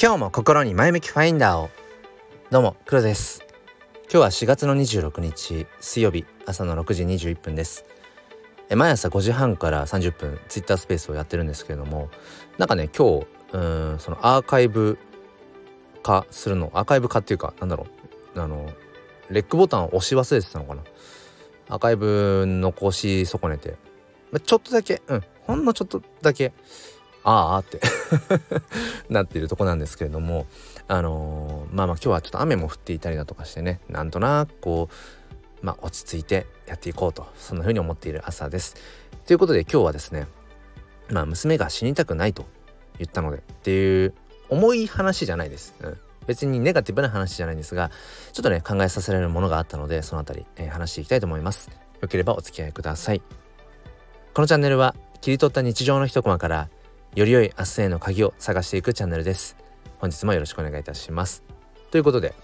今日も心に前向きファインダーを。どうも黒です。今日は4月の26日水曜日朝の6時21分です。え毎朝5時半から30分ツイッタースペースをやってるんですけれどもなんかね今日うんそのアーカイブ化するのアーカイブ化っていうかなんだろうあのレックボタンを押し忘れてたのかな。アーカイブ残し損ねてちょっとだけうんほんのちょっとだけああって なっているとこなんですけれどもあのー、まあまあ今日はちょっと雨も降っていたりだとかしてねなんとなくこうまあ落ち着いてやっていこうとそんな風に思っている朝です。ということで今日はですねまあ娘が死にたくないと言ったのでっていう重い話じゃないです。うん別にネガティブな話じゃないんですがちょっとね考えさせられるものがあったのでそのあたり、えー、話していきたいと思いますよければお付き合いくださいこのチャンネルは切り取った日常の一コマからより良い明日への鍵を探していくチャンネルです。本日もよろしくお願いいたします。ということで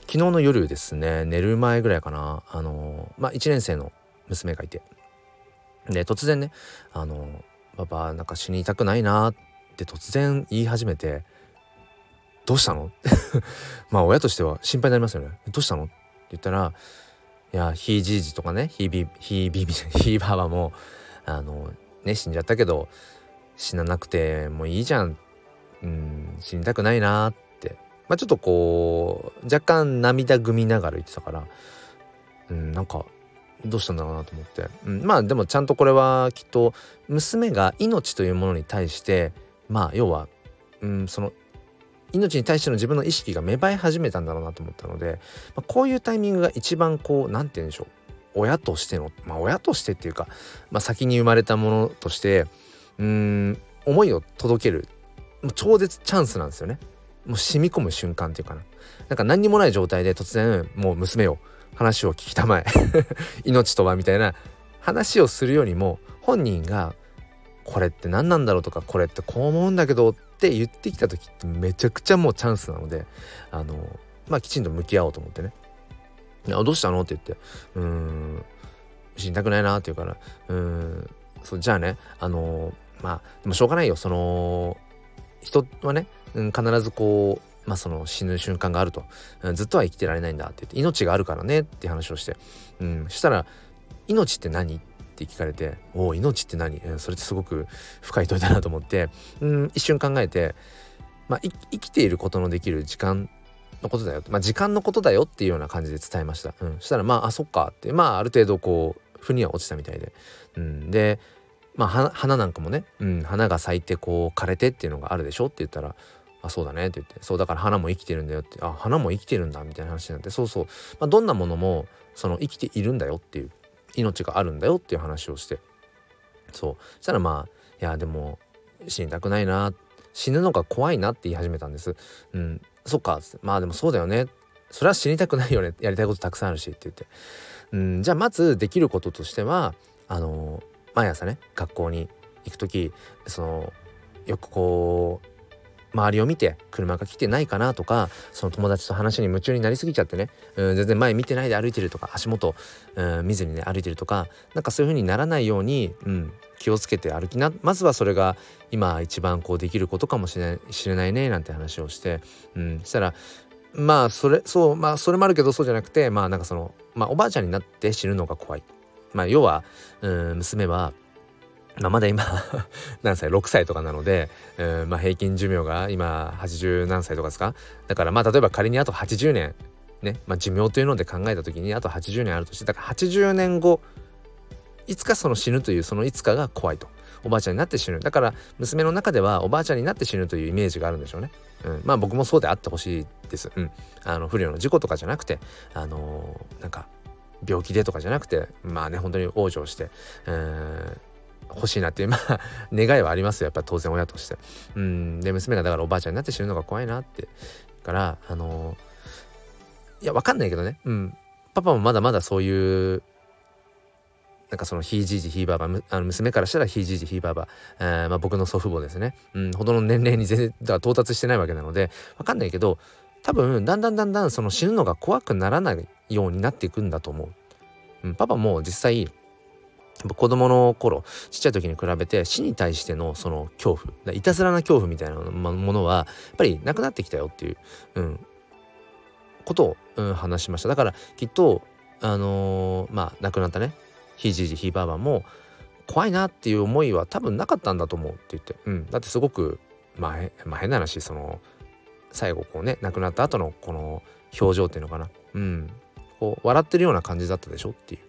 昨日の夜ですね寝る前ぐらいかな。あのまあ1年生の娘がいて。で突然ねあのパパなんか死にたくないなって突然言い始めてどうしたの？まあ親としては心配になりますよね。どうしたの？って言ったらいやひいじいじとかねひいびひいびびひいばばもあのね死んじゃったけど死ななくてもいいじゃん、うん、死にたくないなって、まあ、ちょっとこう若干涙ぐみながら言ってたから、うん、なんかどうしたんだろうなと思って、うん、まあでもちゃんとこれはきっと娘が命というものに対してまあ要は、うん、その命に対しての自分の意識が芽生え始めたんだろうなと思ったので、まあ、こういうタイミングが一番こう何て言うんでしょう。親としてのまあ親としてっていうか、まあ、先に生まれたものとしてうん思いを届けるもう超絶チャンスなんですよね。もう染み込む瞬間っていうかな。なんか何にもない状態で突然もう娘を話を聞きたまえ。命とはみたいな。話をするよりも本人がこれって何なんだろうとかこれってこう思うんだけどって言ってきた時ってめちゃくちゃもうチャンスなのであのまあきちんと向き合おうと思ってね「どうしたの?」って言って「うーん死にたくないな」って言うから「うーんそうじゃあねあのまあでもしょうがないよその人はね、うん、必ずこうまあその死ぬ瞬間があると、うん、ずっとは生きてられないんだって言って命があるからねって話をして、うん、したら「命って何?」って聞かれて「おお命って何?」うん、それってすごく深い問いだなと思って、うん、一瞬考えて、まあ、生きていることのできる時間のことだよ、まあ、時間のことだよっていうような感じで伝えました。うん、したらまああそっかってまあある程度こう腑には落ちたみたいで、うん、でまあ花なんかもね、うん、花が咲いてこう枯れてっていうのがあるでしょって言ったら「あそうだね」って言って「そうだから花も生きてるんだよ」って「あ花も生きてるんだ」みたいな話になってそうそう、まあ、どんなものもその生きているんだよっていう命があるんだよっていう話をしてそう。したらまあいやでも死にたくないな死ぬのが怖いなって言い始めたんです。うん、そっかまあでもそうだよねそれは死にたくないよねやりたいことたくさんあるしって言って、うん、じゃあまずできることとしてはあの毎朝ね学校に行く時そのよくこう周りを見て車が来てないかなとかその友達と話に夢中になりすぎちゃってね、うん、全然前見てないで歩いてるとか足元、うん、見ずにね歩いてるとかなんかそういう風にならないように、うん、気をつけて歩きなまずはそれが今一番こうできることかもしれない知れないねなんて話をして、うん、したらまあそれそうまあそれもあるけどそうじゃなくてまあなんかそのまあおばあちゃんになって死ぬのが怖い。まあ要は、うん、娘はまあ、まだ今 何歳？6歳とかなので、うんまあ、平均寿命が今80何歳とかですか？だからまあ例えば仮にあと80年ね、まあ、寿命というので考えた時にあと80年あるとしてだから80年後いつかその死ぬというそのいつかが怖いと。おばあちゃんになって死ぬ。だから娘の中ではおばあちゃんになって死ぬというイメージがあるんでしょうね、うん、まあ僕もそうであってほしいです、うん、あの不慮の事故とかじゃなくてあのー、なんか病気でとかじゃなくてまあね本当に往生して、えー、欲しいなっていう まあ願いはありますよやっぱ当然親として。うんで娘がだからおばあちゃんになって死ぬのが怖いなって。からあのー、いやわかんないけどね。うん。パパもまだまだそういうなんかそのひいじいじひいばばあの娘からしたらひいじいじひいばば、えー、まあ、僕の祖父母ですね、うん、ほどの年齢に全然到達してないわけなのでわかんないけど多分だんだんだんだんその死ぬのが怖くならないようになっていくんだと思う。うん、パパも実際子供の頃ちっちゃい時に比べて死に対してのその恐怖いたずらな恐怖みたいなものはやっぱりなくなってきたよっていう、うん、ことを、うん、話しましただからきっとあのー、まあ亡くなったねひじいじひばばも怖いなっていう思いは多分なかったんだと思うって言って、うん、だってすごく、まあ、変な話その最後こうね亡くなった後のこの表情っていうのかな。うん。こう笑ってるような感じだったでしょっていう。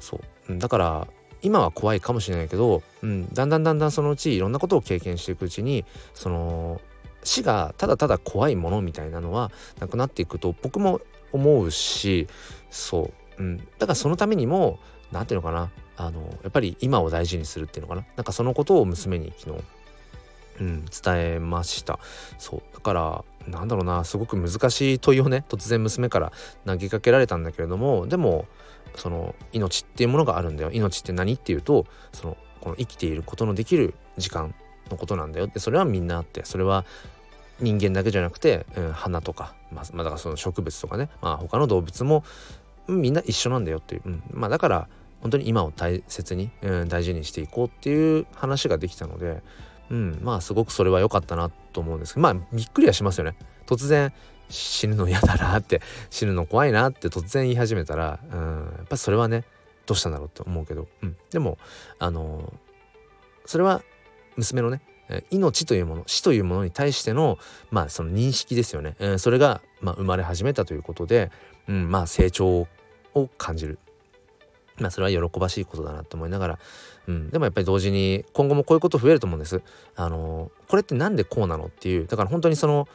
そう。だから今は怖いかもしれないけど、うん、だんだんだんだんそのうちいろんなことを経験していくうちにその死がただただ怖いものみたいなのはなくなっていくと僕も思うしそう、うん、だからそのためにも何ていうのかな。あのやっぱり今を大事にするっていうのかな。なんかそのことを娘に昨日、うん、伝えました。そう。だからなんだろうなすごく難しい問いをね突然娘から投げかけられたんだけれどもでもその命っていうものがあるんだよ。命って何っていうとそのこの生きていることのできる時間のことなんだよ。ってそれはみんなあってそれは人間だけじゃなくて、うん、花とか、まあ、まあ、だからその植物とかね、まあ、他の動物もみんな一緒なんだよっていう、うん、まあだから本当に今を大切に、うん、大事にしていこうっていう話ができたので、うん、まあすごくそれは良かったなと思うんですけどまあびっくりはしますよね。突然死ぬの嫌だなって 死ぬの怖いなって突然言い始めたら、うん、やっぱそれはねどうしたんだろうって思うけど、うん、でもあのそれは娘のね命というもの死というものに対してのまあその認識ですよね、えー、それが、まあ、生まれ始めたということで、うん、まあ成長を感じる。まあそれは喜ばしいことだなと思いながら、うん、でもやっぱり同時に今後もこういうこと増えると思うんです。あのこれって何でこうなのっていう。だから本当にその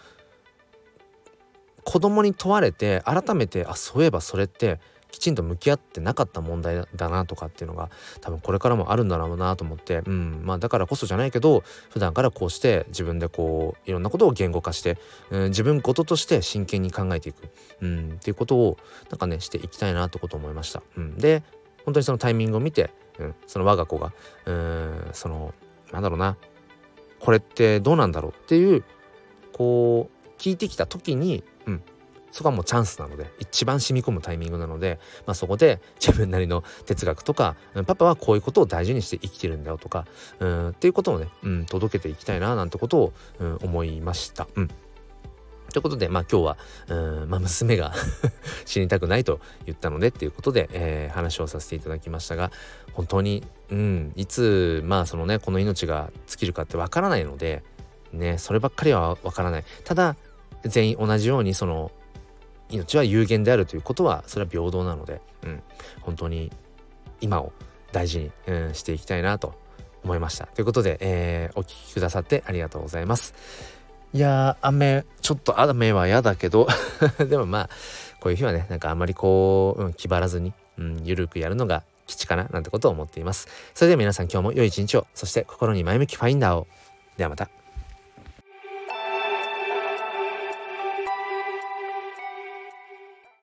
子供に問われて改めてあそういえばそれってきちんと向き合ってなかった問題だなとかっていうのが多分これからもあるんだろうなと思って、うん、まあだからこそじゃないけど普段からこうして自分でこういろんなことを言語化して、うん、自分事として真剣に考えていく、うん、っていうことをなんかねしていきたいなってことを思いました。うん、で本当にそのタイミングを見て、うん、その我が子がうんそのなんだろうなこれってどうなんだろうっていうこう聞いてきた時に、うん、そこはもうチャンスなので一番染み込むタイミングなので、まあ、そこで自分なりの哲学とか、うん、パパはこういうことを大事にして生きてるんだよとか、うん、っていうことをね、うん、届けていきたいななんてことを、うん、思いました。うんということで、まあ今日は、うんまあ、娘が 死にたくないと言ったのでっていうことで、えー、話をさせていただきましたが、本当に、うん、いつ、まあそのね、この命が尽きるかってわからないので、ね、そればっかりはわからない。ただ、全員同じようにその命は有限であるということはそれは平等なので、うん、本当に今を大事に、うん、していきたいなと思いました。ということで、えー、お聴きくださってありがとうございます。いやー、雨、ちょっと雨は嫌だけど でもまあ、こういう日はね、なんかあんまりこう、うん、気張らずに、うん、ゆるくやるのが基地かななんてことを思っています。それでは皆さん今日も良い一日を、そして心に前向きファインダーを。ではまた。